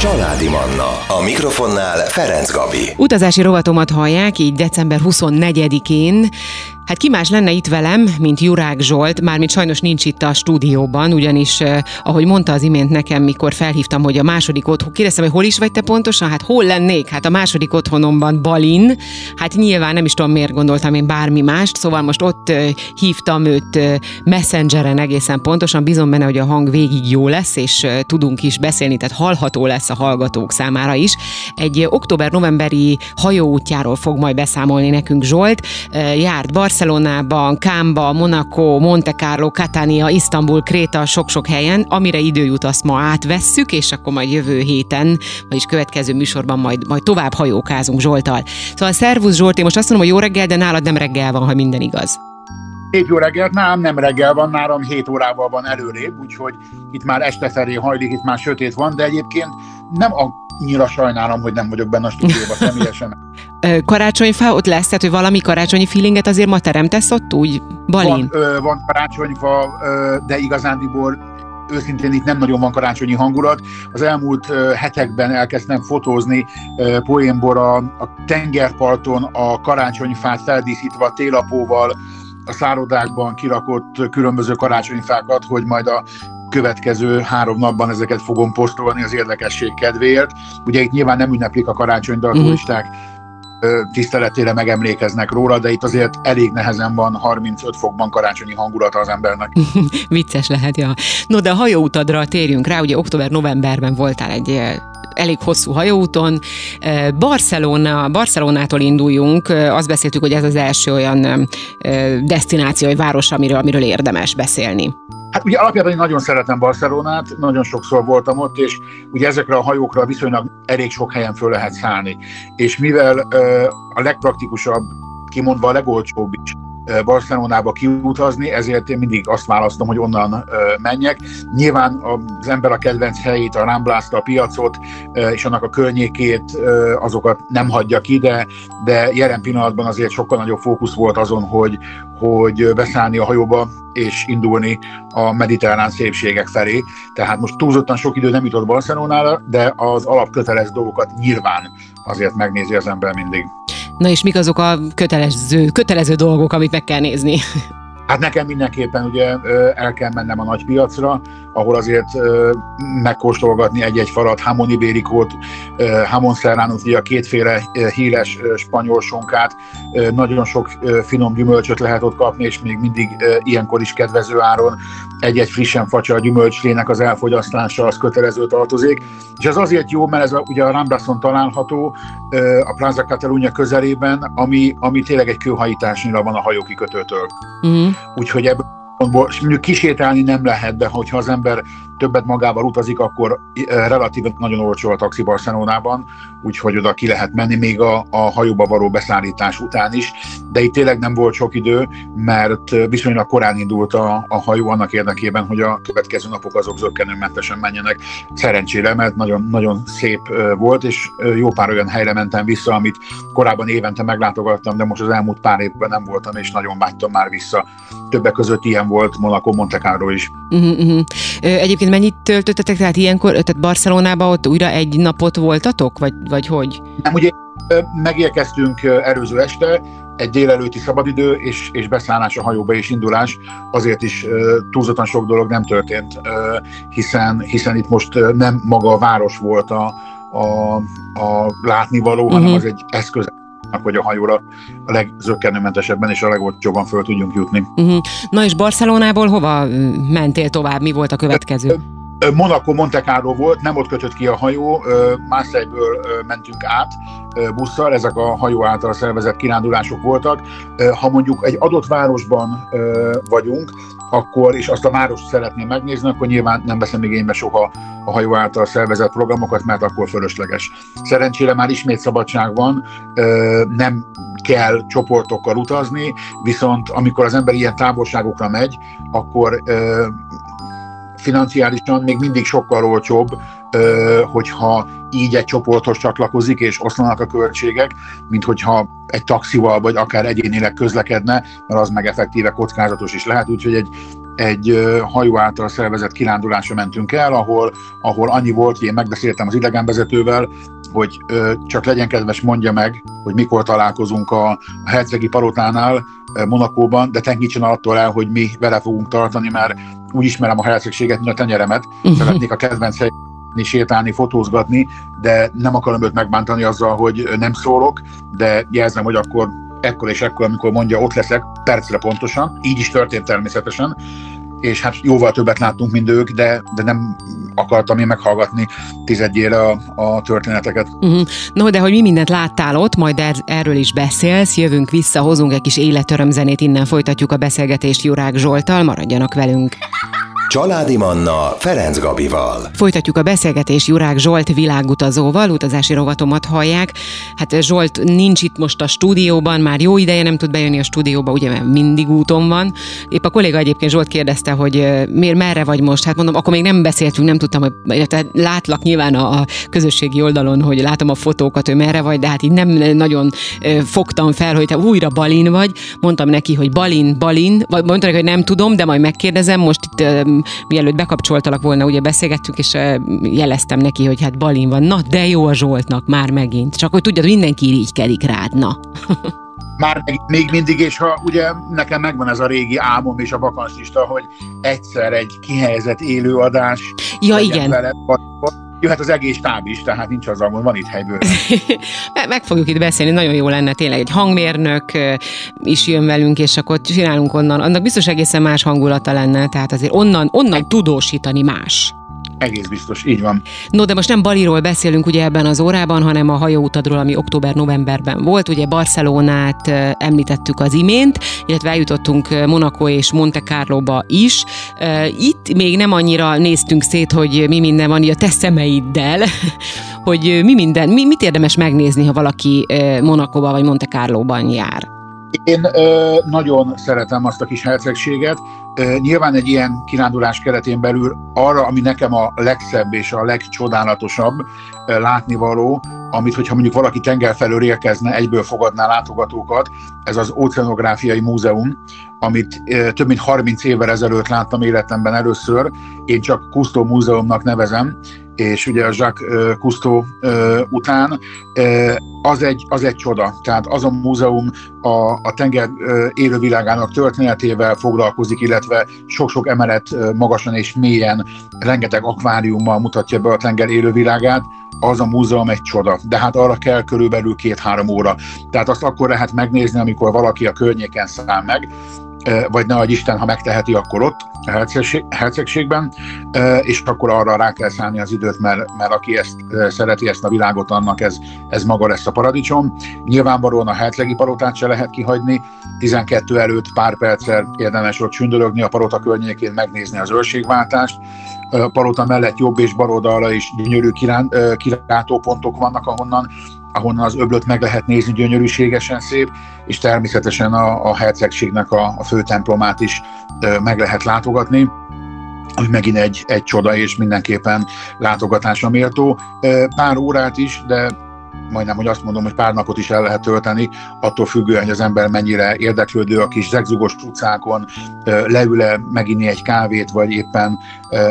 Családi Manna. A mikrofonnál Ferenc Gabi. Utazási rovatomat hallják, így december 24-én Hát ki más lenne itt velem, mint Jurák Zsolt, mármint sajnos nincs itt a stúdióban, ugyanis, eh, ahogy mondta az imént nekem, mikor felhívtam, hogy a második otthon, kérdeztem, hogy hol is vagy te pontosan, hát hol lennék? Hát a második otthonomban Balin, hát nyilván nem is tudom miért gondoltam én bármi mást, szóval most ott hívtam őt messengeren egészen pontosan, bízom benne, hogy a hang végig jó lesz, és tudunk is beszélni, tehát hallható lesz a hallgatók számára is. Egy október-novemberi hajóútjáról fog majd beszámolni nekünk Zsolt, járt Barcelona, Barcelonában, Kámba, Monaco, Monte Carlo, Catania, Isztambul, Kréta, sok-sok helyen, amire idő jut, azt ma átvesszük, és akkor majd jövő héten, vagyis következő műsorban majd, majd tovább hajókázunk Zsoltal. Szóval szervusz Zsolt, én most azt mondom, hogy jó reggel, de nálad nem reggel van, ha minden igaz. Szép jó reggelt, nálam nem reggel van, nálam 7 órával van előrébb, úgyhogy itt már este felé hajlik, itt már sötét van, de egyébként nem annyira sajnálom, hogy nem vagyok benne a stúdióban személyesen. Karácsonyfa ott lesz, tehát hogy valami karácsonyi feelinget azért ma teremtesz ott úgy, Balin? Van, ö, van karácsonyfa, ö, de igazándiból őszintén itt nem nagyon van karácsonyi hangulat. Az elmúlt hetekben elkezdtem fotózni poénból a, a tengerparton a karácsonyfát feldíszítve a télapóval, a szárodákban kirakott különböző karácsonyfákat, hogy majd a következő három napban ezeket fogom posztolni az érdekesség kedvéért. Ugye itt nyilván nem ünneplik a karácsony, de a Mhm. turisták tiszteletére megemlékeznek róla, de itt azért elég nehezen van 35 fokban karácsonyi hangulata az embernek. Vicces lehet, ja. No, de a hajóutadra térjünk rá, ugye október-novemberben voltál egy elég hosszú hajóúton. Barcelona, Barcelonától induljunk, azt beszéltük, hogy ez az első olyan destináció, vagy város, amiről, amiről érdemes beszélni. Hát ugye alapjában én nagyon szeretem Barcelonát, nagyon sokszor voltam ott, és ugye ezekre a hajókra viszonylag elég sok helyen föl lehet szállni. És mivel ö, a legpraktikusabb, kimondva a legolcsóbb is Barcelonába kiutazni, ezért én mindig azt választom, hogy onnan menjek. Nyilván az ember a kedvenc helyét, a Ramblást, a piacot és annak a környékét, azokat nem hagyja ki, de, de jelen pillanatban azért sokkal nagyobb fókusz volt azon, hogy, hogy beszállni a hajóba és indulni a mediterrán szépségek felé. Tehát most túlzottan sok idő nem jutott Barcelonára, de az alapkötelező dolgokat nyilván azért megnézi az ember mindig. Na és mik azok a kötelező, kötelező dolgok, amit meg kell nézni? Hát nekem mindenképpen ugye el kell mennem a nagy piacra, ahol azért megkóstolgatni egy-egy falat, hamon ibérikót, ö, hamon serránot, ugye a kétféle ö, spanyol sonkát, nagyon sok finom gyümölcsöt lehet ott kapni, és még mindig ilyenkor is kedvező áron egy-egy frissen facsa gyümölcslének az elfogyasztása az kötelező tartozik. És ez azért jó, mert ez a, ugye a Rambrason található, a Plaza Catalunya közelében, ami, ami tényleg egy kőhajításnyira van a hajókikötőtől. Uh-huh. Úgyhogy ebből mondjuk kisétálni nem lehet, de hogyha az ember többet magával utazik, akkor eh, relatíven nagyon olcsó a taxi Barcelonában, úgyhogy oda ki lehet menni még a, a hajóba való beszállítás után is, de itt tényleg nem volt sok idő, mert eh, viszonylag korán indult a, a hajó annak érdekében, hogy a következő napok azok zöggenőmentesen menjenek. Szerencsére, mert nagyon, nagyon szép eh, volt, és jó pár olyan helyre mentem vissza, amit korábban évente meglátogattam, de most az elmúlt pár évben nem voltam, és nagyon vágytam már vissza. Többek között ilyen volt Monaco, Monte Carlo is. Uh-huh, uh-huh. Ö, Egyébként mennyit töltöttetek, tehát ilyenkor, tehát Barcelonában ott újra egy napot voltatok, vagy, vagy hogy? Nem, ugye megérkeztünk előző este, egy délelőtti szabadidő és, és beszállás a hajóba és indulás, azért is túlzottan sok dolog nem történt, hiszen, hiszen itt most nem maga a város volt a, a, a látnivaló, uh-huh. hanem Mhm. az egy eszköz hogy a hajóra a legzökkenőmentesebben és a legolcsóbban föl tudjunk jutni. Uh-huh. Na és Barcelonából hova ö, mentél tovább? Mi volt a következő? Monaco Monte Carlo volt, nem ott kötött ki a hajó, Marseille-ből mentünk át busszal, ezek a hajó által szervezett kirándulások voltak. Ha mondjuk egy adott városban vagyunk, akkor, és azt a várost szeretném megnézni, akkor nyilván nem veszem igénybe soha a hajó által szervezett programokat, mert akkor fölösleges. Szerencsére már ismét szabadság van, nem kell csoportokkal utazni, viszont amikor az ember ilyen távolságokra megy, akkor financiálisan még mindig sokkal olcsóbb hogyha így egy csoporthoz csatlakozik, és oszlanak a költségek, mint hogyha egy taxival, vagy akár egyénileg közlekedne, mert az meg effektíve kockázatos is lehet, úgyhogy egy, egy hajó által szervezett kirándulásra mentünk el, ahol, ahol annyi volt, hogy én megbeszéltem az idegenvezetővel, hogy ö, csak legyen kedves, mondja meg, hogy mikor találkozunk a, a Hercegi Palotánál Monakóban, de tenkítsen attól el, hogy mi vele fogunk tartani, mert úgy ismerem a hercegséget, mint a tenyeremet, uh-huh. szeretnék a kedvenc sétálni, fotózgatni, de nem akarom őt megbántani azzal, hogy nem szólok, de jelzem, hogy akkor ekkor és ekkor, amikor mondja, ott leszek, percre pontosan. Így is történt természetesen, és hát jóval többet láttunk, mint ők, de, de nem akartam én meghallgatni tizedjére a, a történeteket. Uh-huh. No, de hogy mi mindent láttál ott, majd er- erről is beszélsz, jövünk vissza, hozunk egy kis életörömzenét, innen folytatjuk a beszélgetést Jurák Zsoltal, maradjanak velünk. Családi Manna Ferenc Gabival. Folytatjuk a beszélgetést Jurák Zsolt világutazóval, utazási rovatomat hallják. Hát Zsolt nincs itt most a stúdióban, már jó ideje nem tud bejönni a stúdióba, ugye mert mindig úton van. Épp a kolléga egyébként Zsolt kérdezte, hogy miért merre vagy most. Hát mondom, akkor még nem beszéltünk, nem tudtam, hogy tehát látlak nyilván a, a közösségi oldalon, hogy látom a fotókat, hogy merre vagy, de hát így nem nagyon fogtam fel, hogy te újra Balin vagy. Mondtam neki, hogy Balin, Balin, vagy mondtam neki, hogy nem tudom, de majd megkérdezem. Most itt mielőtt bekapcsoltalak volna, ugye beszélgettünk, és jeleztem neki, hogy hát Balin van. Na, de jó a Zsoltnak már megint. Csak hogy tudjad, mindenki irigykedik rád, na. már még, még mindig, és ha ugye nekem megvan ez a régi álmom és a vakanszista, hogy egyszer egy kihelyezett élőadás ja, igen. Vele, vagy, jöhet az egész táb is, tehát nincs az hogy van itt helyből. Meg fogjuk itt beszélni, nagyon jó lenne tényleg egy hangmérnök is jön velünk, és akkor csinálunk onnan. Annak biztos egészen más hangulata lenne, tehát azért onnan, onnan tudósítani más. Egész biztos, így van. No, de most nem Baliról beszélünk ugye ebben az órában, hanem a hajóutadról, ami október-novemberben volt. Ugye Barcelonát említettük az imént, illetve eljutottunk Monaco és Monte Carlo-ba is. Itt még nem annyira néztünk szét, hogy mi minden van a te szemeiddel, hogy mi minden, mi, mit érdemes megnézni, ha valaki Monakóba vagy Monte Carlo-ban jár. Én ö, nagyon szeretem azt a kis hercegséget. Ö, nyilván egy ilyen kirándulás keretén belül arra, ami nekem a legszebb és a legcsodálatosabb ö, látnivaló, amit, hogyha mondjuk valaki tenger felől érkezne, egyből fogadná látogatókat, ez az Oceanográfiai Múzeum, amit ö, több mint 30 évvel ezelőtt láttam életemben először. Én csak Kusztó Múzeumnak nevezem, és ugye a Jacques Cousteau után, az egy, az egy csoda. Tehát az a múzeum a, a tenger élővilágának történetével foglalkozik, illetve sok-sok emelet magasan és mélyen, rengeteg akváriummal mutatja be a tenger élővilágát, az a múzeum egy csoda, de hát arra kell körülbelül két-három óra. Tehát azt akkor lehet megnézni, amikor valaki a környéken száll meg, vagy ne adj Isten, ha megteheti, akkor ott, a hercegség, hercegségben, és akkor arra rá kell szállni az időt, mert, mert aki ezt szereti, ezt a világot, annak ez, ez maga lesz a paradicsom. Nyilvánvalóan a hercegi palotát se lehet kihagyni, 12 előtt pár perccel érdemes ott sündölögni a palota környékén, megnézni az őrségváltást, palota mellett jobb és bal oldalra is gyönyörű kilátópontok vannak, ahonnan ahonnan az öblöt meg lehet nézni, gyönyörűségesen szép, és természetesen a, a hercegségnek a, a fő templomát is ö, meg lehet látogatni ami megint egy, egy csoda, és mindenképpen látogatásra méltó. Pár órát is, de majdnem, hogy azt mondom, hogy pár napot is el lehet tölteni, attól függően, hogy az ember mennyire érdeklődő a kis zegzugos utcákon, leül-e meginni egy kávét, vagy éppen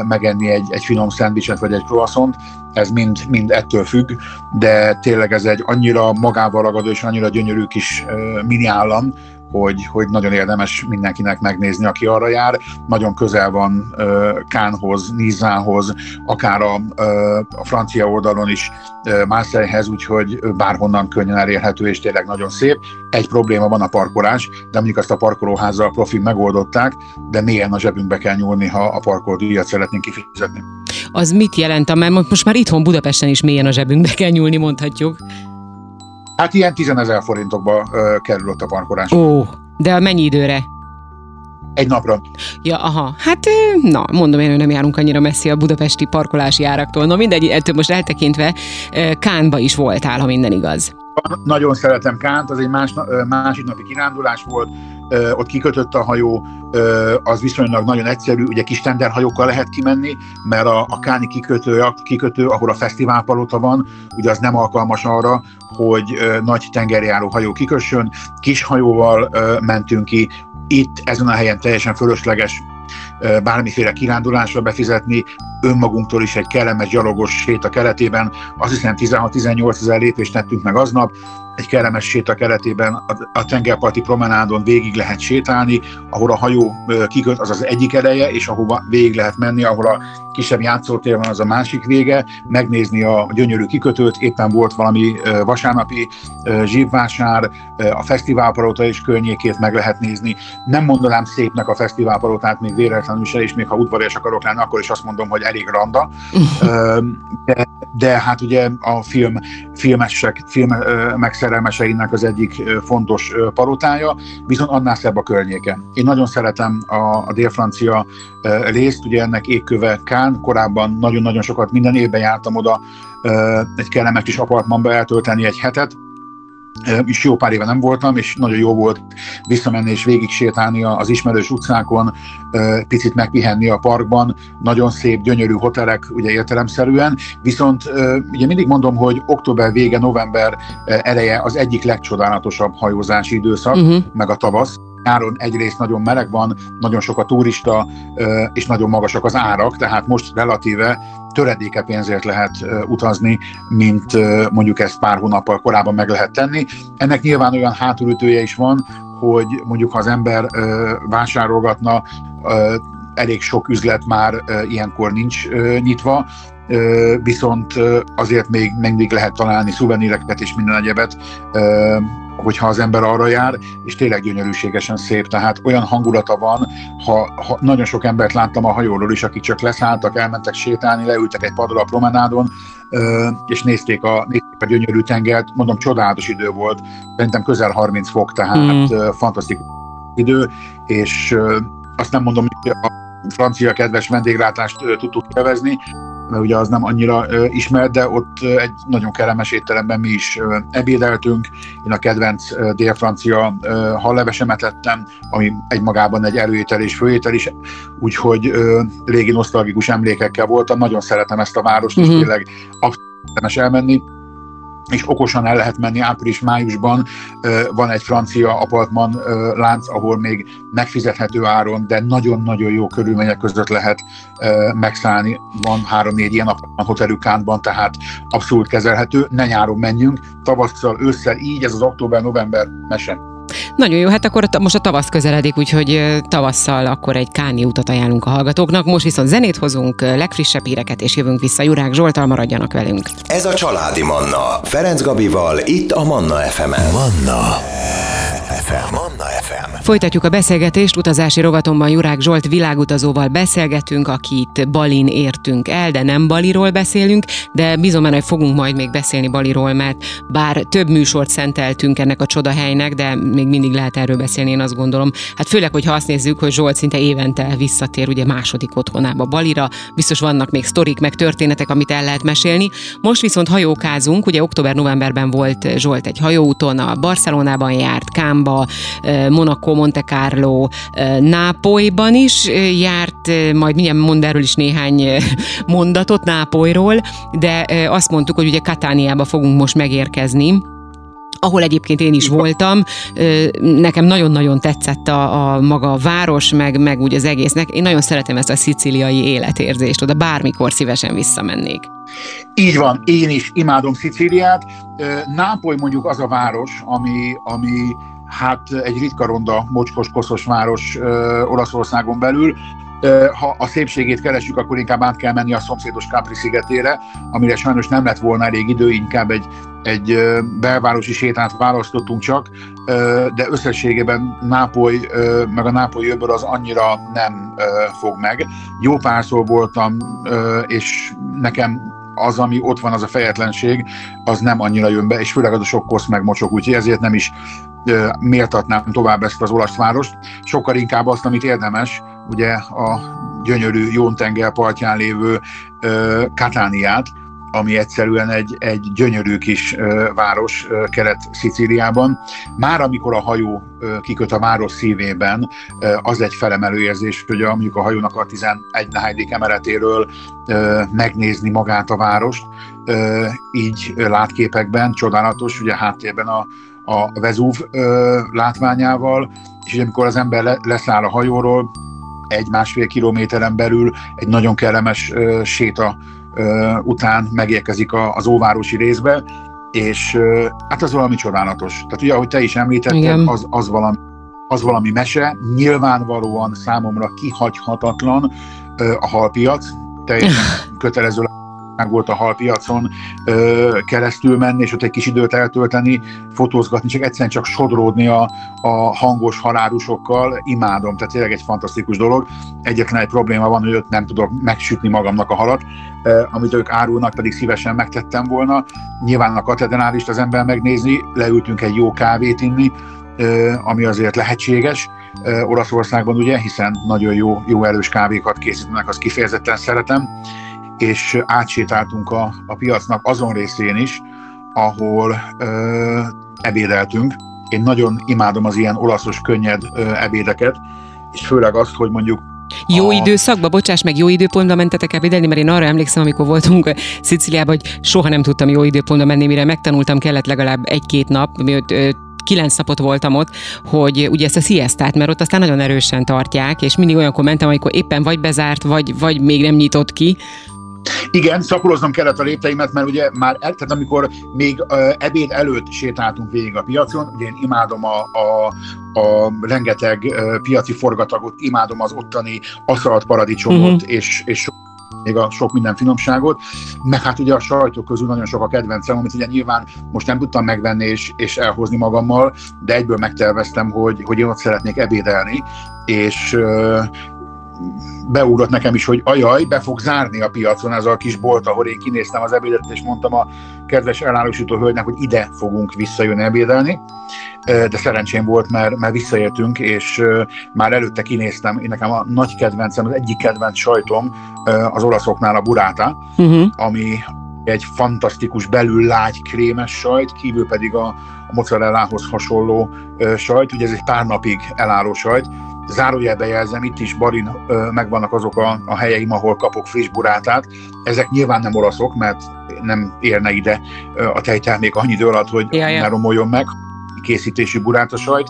megenni egy, egy finom szendvicset, vagy egy croissant, ez mind, mind ettől függ, de tényleg ez egy annyira magával ragadó és annyira gyönyörű kis mini állam, hogy, hogy nagyon érdemes mindenkinek megnézni, aki arra jár. Nagyon közel van uh, Kánhoz, Nizzához, akár a, a francia oldalon is Marseillehez, úgyhogy bárhonnan könnyen elérhető, és tényleg nagyon szép. Egy probléma van a parkolás, de mondjuk azt a parkolóházzal profi megoldották, de mélyen a zsebünkbe kell nyúlni, ha a parkolódíjat szeretnénk kifizetni. Az mit jelent, mert most már itthon Budapesten is mélyen a zsebünkbe kell nyúlni, mondhatjuk. Hát ilyen 10 ezer forintokba ö, kerül ott a parkolás. Ó, de mennyi időre? Egy napra. Ja, aha. Hát, na, mondom én, hogy nem járunk annyira messzi a budapesti parkolási áraktól. Na mindegy, ettől most eltekintve Kánba is voltál, ha minden igaz. Nagyon szeretem Kánt, az egy más, másik napi kirándulás volt, ott kikötött a hajó, az viszonylag nagyon egyszerű, ugye kis tenderhajókkal lehet kimenni, mert a, a Káni kikötő, a kikötő, ahol a fesztiválpalota van, ugye az nem alkalmas arra, hogy nagy tengerjáró hajó kikössön, kis hajóval mentünk ki, itt ezen a helyen teljesen fölösleges bármiféle kirándulásra befizetni, önmagunktól is egy kellemes gyalogos séta keretében, azt hiszem 16-18 ezer lépést tettünk meg aznap, egy kellemes séta keretében a tengerparti promenádon végig lehet sétálni, ahol a hajó kiköt, az az egyik eleje, és ahova végig lehet menni, ahol a kisebb játszótér van, az a másik vége, megnézni a gyönyörű kikötőt, éppen volt valami vasárnapi zsívvásár, a fesztiválpalota és környékét meg lehet nézni. Nem mondanám szépnek a fesztiválpalotát még véletlenül se, és még ha udvarias akarok lenni, akkor is azt mondom, hogy elég randa. De, de hát ugye a film, filmesek, film megszerelmeseinek az egyik fontos palotája, viszont annál szebb a környéke. Én nagyon szeretem a, a dél-francia részt, ugye ennek égköve Kán, korábban nagyon-nagyon sokat minden évben jártam oda egy kellemes kis apartmanba eltölteni egy hetet, és jó pár éve nem voltam, és nagyon jó volt visszamenni és végig sétálni az ismerős utcákon, picit megpihenni a parkban, nagyon szép, gyönyörű hotelek, ugye értelemszerűen, viszont ugye mindig mondom, hogy október vége, november eleje az egyik legcsodálatosabb hajózási időszak, uh-huh. meg a tavasz, Nyáron egyrészt nagyon meleg van, nagyon sok a turista, és nagyon magasak az árak, tehát most relatíve töredéke pénzért lehet utazni, mint mondjuk ezt pár hónappal korábban meg lehet tenni. Ennek nyilván olyan hátulütője is van, hogy mondjuk ha az ember vásárolgatna, elég sok üzlet már ilyenkor nincs nyitva, viszont azért még mindig lehet találni szuveníreket és minden egyebet, hogyha az ember arra jár, és tényleg gyönyörűségesen szép, tehát olyan hangulata van, ha, ha nagyon sok embert láttam a hajóról is, akik csak leszálltak, elmentek sétálni, leültek egy padra a promenádon, és nézték a, nézték a gyönyörű tengert, mondom, csodálatos idő volt, szerintem közel 30 fok, tehát mm. fantasztikus idő, és azt nem mondom, hogy a francia kedves vendéglátást tudtuk élvezni, mert ugye az nem annyira ismert, de ott egy nagyon kellemes étteremben mi is ebédeltünk. Én a kedvenc dél-francia hallevesemet lettem, ami egymagában egy erőétel és főétel is, úgyhogy régi nosztalgikus emlékekkel voltam. Nagyon szeretem ezt a várost, uh-huh. és mhm. tényleg abszolút elmenni és okosan el lehet menni április-májusban. Van egy francia apartman lánc, ahol még megfizethető áron, de nagyon-nagyon jó körülmények között lehet megszállni. Van három-négy ilyen apartman hotelük Kántban, tehát abszolút kezelhető. Ne nyáron menjünk, tavasszal, ősszel, így ez az október-november mese. Nagyon jó, hát akkor most a tavasz közeledik, úgyhogy tavasszal akkor egy káni utat ajánlunk a hallgatóknak. Most viszont zenét hozunk, legfrissebb híreket, és jövünk vissza. Jurák Zsoltal maradjanak velünk. Ez a Családi Manna. Ferenc Gabival, itt a Manna FM-en. Manna. FM. Manna FM. Folytatjuk a beszélgetést, utazási rovatomban Jurák Zsolt világutazóval beszélgetünk, akit Balin értünk el, de nem Baliról beszélünk, de bizony, hogy fogunk majd még beszélni Baliról, mert bár több műsort szenteltünk ennek a csodahelynek, de még mindig lehet erről beszélni, én azt gondolom. Hát főleg, hogyha azt nézzük, hogy Zsolt szinte évente visszatér ugye második otthonába Balira, biztos vannak még sztorik, meg történetek, amit el lehet mesélni. Most viszont hajókázunk, ugye október-novemberben volt Zsolt egy hajóúton, a Barcelonában járt, Kámba, Monaco, Monte Carlo, Nápolyban is járt, majd mindjárt mond erről is néhány mondatot Nápolyról, de azt mondtuk, hogy ugye Katániába fogunk most megérkezni, ahol egyébként én is voltam, nekem nagyon-nagyon tetszett a, a maga a város, meg, meg úgy az egésznek. Én nagyon szeretem ezt a szicíliai életérzést, oda bármikor szívesen visszamennék. Így van, én is imádom Szicíliát. Nápoly mondjuk az a város, ami, ami hát egy ritka ronda, mocskos, koszos város Olaszországon belül, ha a szépségét keresünk, akkor inkább át kell menni a szomszédos Capri szigetére, amire sajnos nem lett volna elég idő, inkább egy, egy belvárosi sétát választottunk csak, de összességében Nápoly, meg a Nápoly öböl az annyira nem fog meg. Jó párszor voltam, és nekem az, ami ott van, az a fejetlenség, az nem annyira jön be, és főleg az a sok kosz meg mocsok, úgyhogy ezért nem is méltatnám tovább ezt az olasz várost, sokkal inkább azt, amit érdemes, ugye a gyönyörű Jón tenger partján lévő Katániát, ami egyszerűen egy, egy gyönyörű kis város Kelet-Szicíliában. Már amikor a hajó kiköt a város szívében, az egy felemelő érzés, hogy a, mondjuk a hajónak a 11 nehányadik emeletéről megnézni magát a várost, így látképekben, csodálatos, ugye háttérben a, a Vezúv látványával, és amikor az ember leszáll a hajóról, egy-másfél kilométeren belül egy nagyon kellemes séta után megérkezik az óvárosi részbe, és hát az valami csodálatos. Tehát ugye, ahogy te is említetted, az, az, valami, az valami mese, nyilvánvalóan számomra kihagyhatatlan a halpiac, teljesen kötelező volt a halpiacon keresztül menni, és ott egy kis időt eltölteni, fotózgatni, csak egyszerűen csak sodródni a, a hangos halárusokkal, imádom, tehát tényleg egy fantasztikus dolog. Egyetlen egy probléma van, hogy ott nem tudok megsütni magamnak a halat, amit ők árulnak, pedig szívesen megtettem volna. Nyilván a katedrálist az ember megnézni, leültünk egy jó kávét inni, ami azért lehetséges, Olaszországban, ugye, hiszen nagyon jó, jó erős kávékat készítenek, azt kifejezetten szeretem és átsétáltunk a, a piacnak azon részén is, ahol ö, ebédeltünk. Én nagyon imádom az ilyen olaszos könnyed ö, ebédeket, és főleg azt, hogy mondjuk jó a... időszakban, bocsáss meg, jó időpontban mentetek ebédelni, mert én arra emlékszem, amikor voltunk Sziciliában, hogy soha nem tudtam jó időpontban menni, mire megtanultam, kellett legalább egy-két nap, miatt kilenc napot voltam ott, hogy ugye ezt a siestát, mert ott aztán nagyon erősen tartják, és mindig olyankor mentem, amikor éppen vagy bezárt, vagy, vagy még nem nyitott ki, igen, szaporoznom kellett a lépteimet, mert ugye már, tehát amikor még uh, ebéd előtt sétáltunk végig a piacon, ugye én imádom a, a, a rengeteg uh, piaci forgatagot, imádom az ottani aszalt paradicsomot, uh-huh. és, és még a sok minden finomságot, meg hát ugye a sajtok közül nagyon sok a kedvencem, amit ugye nyilván most nem tudtam megvenni és, és elhozni magammal, de egyből megterveztem, hogy, hogy én ott szeretnék ebédelni, és beugrott nekem is, hogy ajaj, be fog zárni a piacon ez a kis bolt, ahol én kinéztem az ebédet, és mondtam a kedves elárusító hölgynek, hogy ide fogunk visszajönni ebédelni. De szerencsém volt, mert, mert visszaértünk, és már előtte kinéztem, én nekem a nagy kedvencem, az egyik kedvenc sajtom az olaszoknál a buráta, uh-huh. ami egy fantasztikus belül lágy krémes sajt, kívül pedig a, a mozzarellához hasonló sajt, ugye ez egy pár napig elálló sajt, zárójelbe jelzem, itt is Barin megvannak azok a, a helyeim, ahol kapok friss burátát. Ezek nyilván nem olaszok, mert nem érne ide a tejtermék annyi idő alatt, hogy ja, ja. ne romoljon meg készítésű buráta sajt,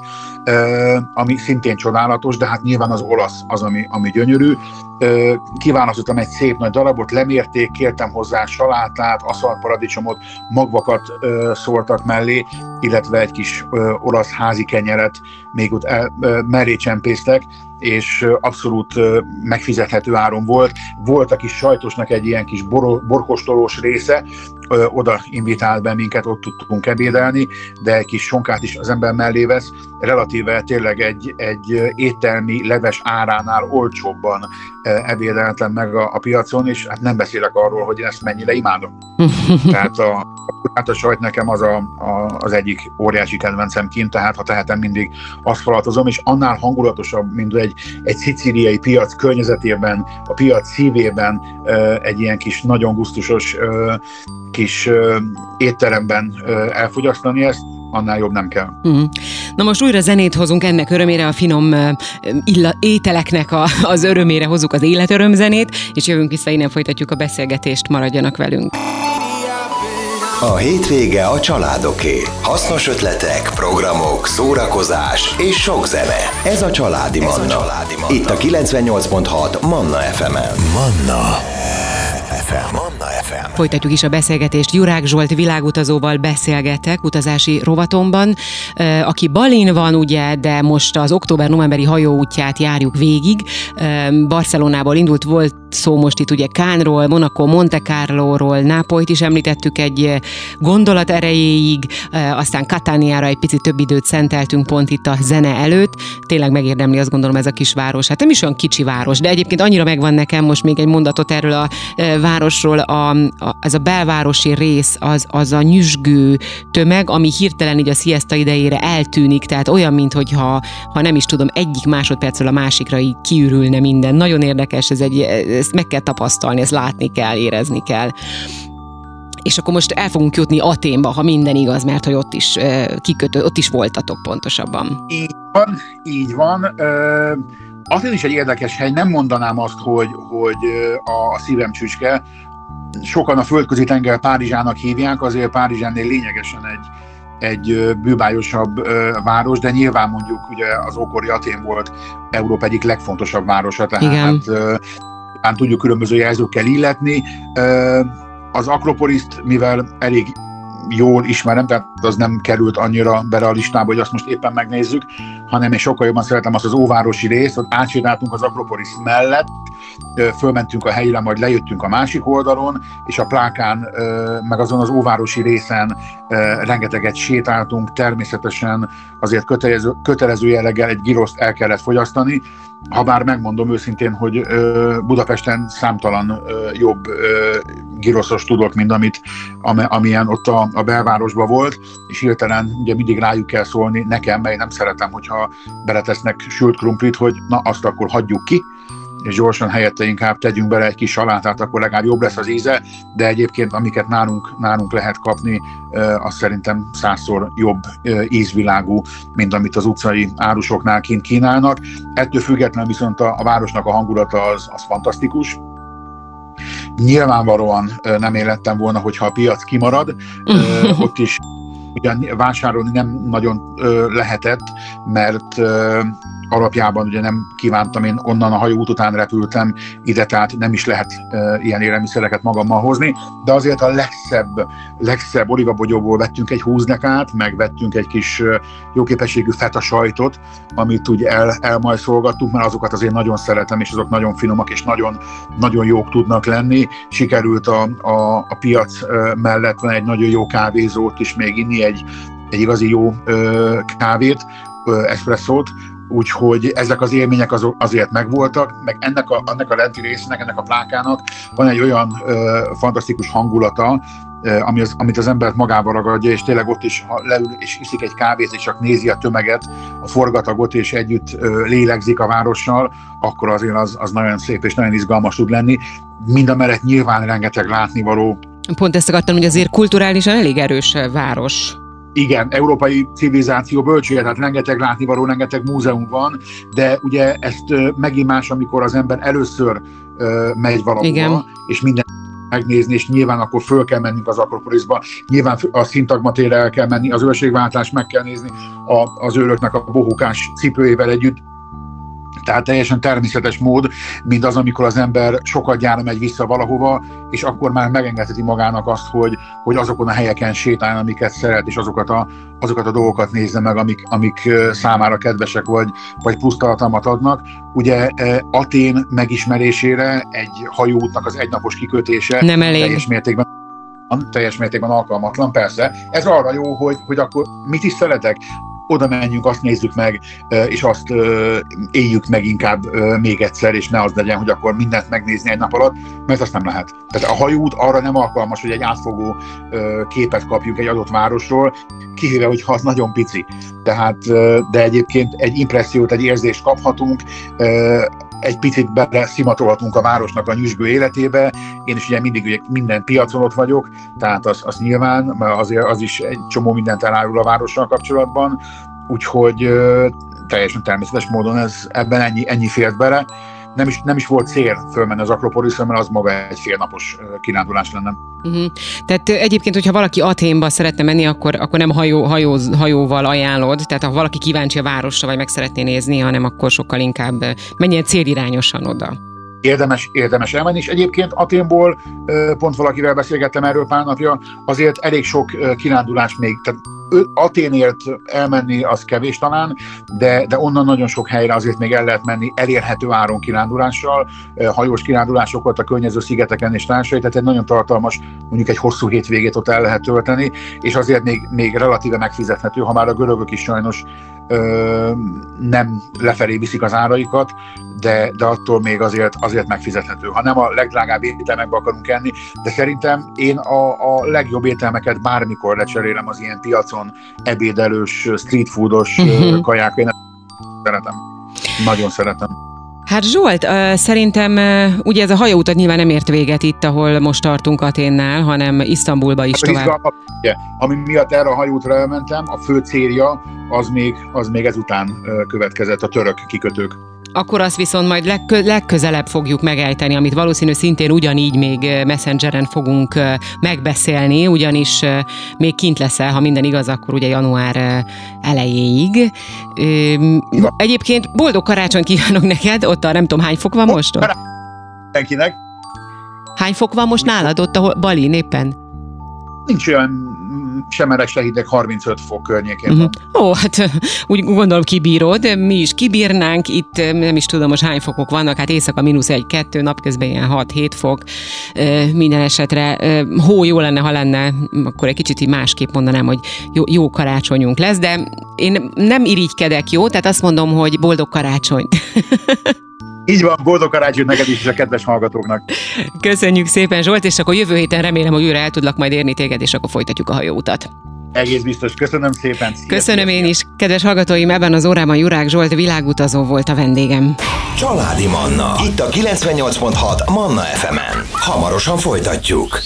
ami szintén csodálatos, de hát nyilván az olasz az, ami, ami gyönyörű. Kiválasztottam egy szép nagy darabot, lemérték, kértem hozzá salátát, aszalt paradicsomot, magvakat szórtak mellé, illetve egy kis olasz házi kenyeret még ott el, mellé csempésztek, és abszolút megfizethető áron volt. Volt a kis sajtosnak egy ilyen kis bor- borkostolós része, oda invitált be minket, ott tudtunk ebédelni, de egy kis sonkát is az ember mellé vesz, relatíve tényleg egy, egy éttermi leves áránál olcsóbban ebédeltem meg a, a piacon, és hát nem beszélek arról, hogy én ezt mennyire imádom. Tehát a, hát a sajt nekem az a, a, az egyik óriási kedvencem kint, tehát ha tehetem, mindig aszfaltozom, és annál hangulatosabb, mint egy, egy szicíliai piac környezetében, a piac szívében egy ilyen kis nagyon gusztusos kis étteremben elfogyasztani ezt, annál jobb nem kell. Uh-huh. Na most újra zenét hozunk ennek örömére, a finom illa, ételeknek a, az örömére hozzuk az életöröm zenét, és jövünk vissza, innen folytatjuk a beszélgetést, maradjanak velünk. A hétvége a családoké. Hasznos ötletek, programok, szórakozás és sok zene. Ez a Családi Manna. Ez a Családi Manna. Itt a 98.6 Manna FM-en. Manna FM. Manna FM. Folytatjuk is a beszélgetést. Jurák Zsolt világutazóval beszélgetek utazási rovatomban, aki Balin van ugye, de most az október-novemberi hajóútját járjuk végig. Barcelonából indult, volt szó most itt ugye Kánról, Monaco, Monte Carlo-ról, Nápolyt is említettük egy gondolat erejéig, aztán Katániára egy picit több időt szenteltünk pont itt a zene előtt. Tényleg megérdemli azt gondolom ez a kis város. Hát nem is olyan kicsi város, de egyébként annyira megvan nekem most még egy mondatot erről a városról, a, a, ez a belvárosi rész, az, az a nyüzsgő tömeg, ami hirtelen így a siesta idejére eltűnik, tehát olyan, mintha ha nem is tudom, egyik másodpercről a másikra így kiürülne minden. Nagyon érdekes, ez egy, ezt meg kell tapasztalni, ezt látni kell, érezni kell. És akkor most el fogunk jutni Aténba, ha minden igaz, mert hogy ott is kikötő, ott is voltatok pontosabban. Így van, így van. Atén is egy érdekes hely, nem mondanám azt, hogy, hogy a szívem csücske. Sokan a földközi tenger Párizsának hívják, azért Párizsánnél lényegesen egy, egy bűbájosabb város, de nyilván mondjuk ugye az ókori Atén volt Európa egyik legfontosabb városa, tehát Igen. Hát, tudjuk különböző jelzőkkel illetni. Az Akropoliszt, mivel elég jól ismerem, tehát az nem került annyira bele a listába, hogy azt most éppen megnézzük, hanem én sokkal jobban szeretem azt az óvárosi részt, hogy átsétáltunk az Akropolis mellett, fölmentünk a helyre, majd lejöttünk a másik oldalon, és a plákán, meg azon az óvárosi részen rengeteget sétáltunk, természetesen azért kötelező, kötelező jelleggel egy giroszt el kellett fogyasztani, ha bár megmondom őszintén, hogy Budapesten számtalan jobb giroszos tudok, mint amit, amilyen ott a, a belvárosban volt, és hirtelen ugye mindig rájuk kell szólni nekem, mert én nem szeretem, hogyha beletesznek sült krumplit, hogy na azt akkor hagyjuk ki, és gyorsan helyette inkább tegyünk bele egy kis salátát, akkor legalább jobb lesz az íze, de egyébként amiket nálunk, nálunk lehet kapni, az szerintem százszor jobb ízvilágú, mint amit az utcai árusoknál kint kínálnak. Ettől függetlenül viszont a, a városnak a hangulata az, az fantasztikus, Nyilvánvalóan nem élettem volna, hogyha a piac kimarad, ott is ugyan vásárolni nem nagyon lehetett, mert alapjában ugye nem kívántam, én onnan a hajóút után repültem ide, tehát nem is lehet e, ilyen élelmiszereket magammal hozni, de azért a legszebb, legszebb olivabogyóból vettünk egy húznekát, meg vettünk egy kis jóképességű feta sajtot, amit úgy el, elmajszolgattunk, mert azokat azért nagyon szeretem, és azok nagyon finomak, és nagyon, nagyon jók tudnak lenni. Sikerült a, a, a piac mellett van egy nagyon jó kávézót is még inni, egy, egy igazi jó ö, kávét, espresszót, úgyhogy ezek az élmények az, azért megvoltak, meg ennek a, ennek a lenti résznek, ennek a plákának van egy olyan ö, fantasztikus hangulata, ö, ami az, amit az embert magába ragadja, és tényleg ott is, ha leül és iszik egy kávét, és csak nézi a tömeget, a forgatagot, és együtt ö, lélegzik a várossal, akkor azért az, az nagyon szép és nagyon izgalmas tud lenni. Mind a mellett nyilván rengeteg látnivaló. Pont ezt akartam, hogy azért kulturálisan elég erős város igen, európai civilizáció bölcsője, tehát rengeteg látnivaló, rengeteg múzeum van, de ugye ezt megint más, amikor az ember először megy valahova, Igen. és minden megnézni, és nyilván akkor föl kell mennünk az Akropolisba, nyilván a szintagmatére el kell menni, az őrségváltást meg kell nézni a, az őröknek a bohókás cipőjével együtt, tehát teljesen természetes mód, mint az, amikor az ember sokat gyára megy vissza valahova, és akkor már megengedheti magának azt, hogy, hogy azokon a helyeken sétáljon, amiket szeret, és azokat a, azokat a dolgokat nézze meg, amik, amik számára kedvesek vagy, vagy pusztalatalmat adnak. Ugye Atén megismerésére egy hajóútnak az egynapos kikötése nem elég. teljes mértékben teljes mértékben alkalmatlan, persze. Ez arra jó, hogy, hogy akkor mit is szeretek? Oda menjünk, azt nézzük meg, és azt éljük meg inkább még egyszer, és ne az legyen, hogy akkor mindent megnézni egy nap alatt, mert azt nem lehet. Tehát a hajóút arra nem alkalmas, hogy egy átfogó képet kapjunk egy adott városról, kivéve, hogyha az nagyon pici. Tehát, de egyébként egy impressziót, egy érzést kaphatunk, egy picit bele szimatolhatunk a városnak a nyüzsgő életébe. Én is ugye mindig ugye minden piacon ott vagyok, tehát az, az nyilván, azért az is egy csomó mindent elárul a várossal kapcsolatban, úgyhogy teljesen természetes módon ez, ebben ennyi, ennyi fért bele nem is, nem is volt cél fölmenni az Akropolisra, mert az maga egy félnapos kirándulás lenne. Uh-huh. Tehát egyébként, hogyha valaki Aténba szeretne menni, akkor, akkor nem hajó, hajó, hajóval ajánlod, tehát ha valaki kíváncsi a városra, vagy meg szeretné nézni, hanem akkor sokkal inkább menjen célirányosan oda. Érdemes, érdemes elmenni, és egyébként Aténból pont valakivel beszélgettem erről pár napja, azért elég sok kirándulás még, tehát Aténért elmenni az kevés talán, de, de onnan nagyon sok helyre azért még el lehet menni elérhető áron kirándulással, hajós kirándulások a környező szigeteken és társai, tehát egy nagyon tartalmas, mondjuk egy hosszú hétvégét ott el lehet tölteni, és azért még, még relatíve megfizethető, ha már a görögök is sajnos ö, nem lefelé viszik az áraikat, de, de attól még azért, azért megfizethető. Ha nem a legdrágább ételmekbe akarunk enni, de szerintem én a, a legjobb ételmeket bármikor lecserélem az ilyen piacon ebédelős, street foodos uh-huh. kaják. Én szeretem. Nagyon szeretem. Hát Zsolt, szerintem ugye ez a hajóutat nyilván nem ért véget itt, ahol most tartunk Aténnál, hanem Isztambulba is hát, tovább. Ugye, ami miatt erre a hajótra elmentem, a fő célja az még, az még ezután következett, a török kikötők akkor azt viszont majd legkö- legközelebb fogjuk megejteni, amit valószínű szintén ugyanígy még Messengeren fogunk megbeszélni, ugyanis még kint leszel, ha minden igaz, akkor ugye január elejéig. Egyébként boldog karácsony kívánok neked, ott a nem tudom hány fok van most? Ott? Mindenkinek. Hány fok van most nálad ott a Bali éppen? Nincs olyan sem meleg, se hideg, 35 fok környékén uh-huh. Ó, hát úgy gondolom kibírod, mi is kibírnánk, itt nem is tudom most hány fokok vannak, hát éjszaka mínusz egy-kettő, napközben ilyen 6-7 fok, minden esetre hó jó lenne, ha lenne, akkor egy kicsit így másképp mondanám, hogy jó, jó karácsonyunk lesz, de én nem irigykedek, jó? Tehát azt mondom, hogy boldog karácsonyt. Így van, boldog karácsonyt neked is, és a kedves hallgatóknak. Köszönjük szépen, Zsolt, és akkor jövő héten remélem, hogy újra el tudlak majd érni téged, és akkor folytatjuk a hajóutat. Egész biztos. Köszönöm szépen. Szia, Köszönöm szia, én is. Kedves hallgatóim, ebben az órában Jurák Zsolt világutazó volt a vendégem. Családi Manna. Itt a 98.6 Manna FM-en. Hamarosan folytatjuk.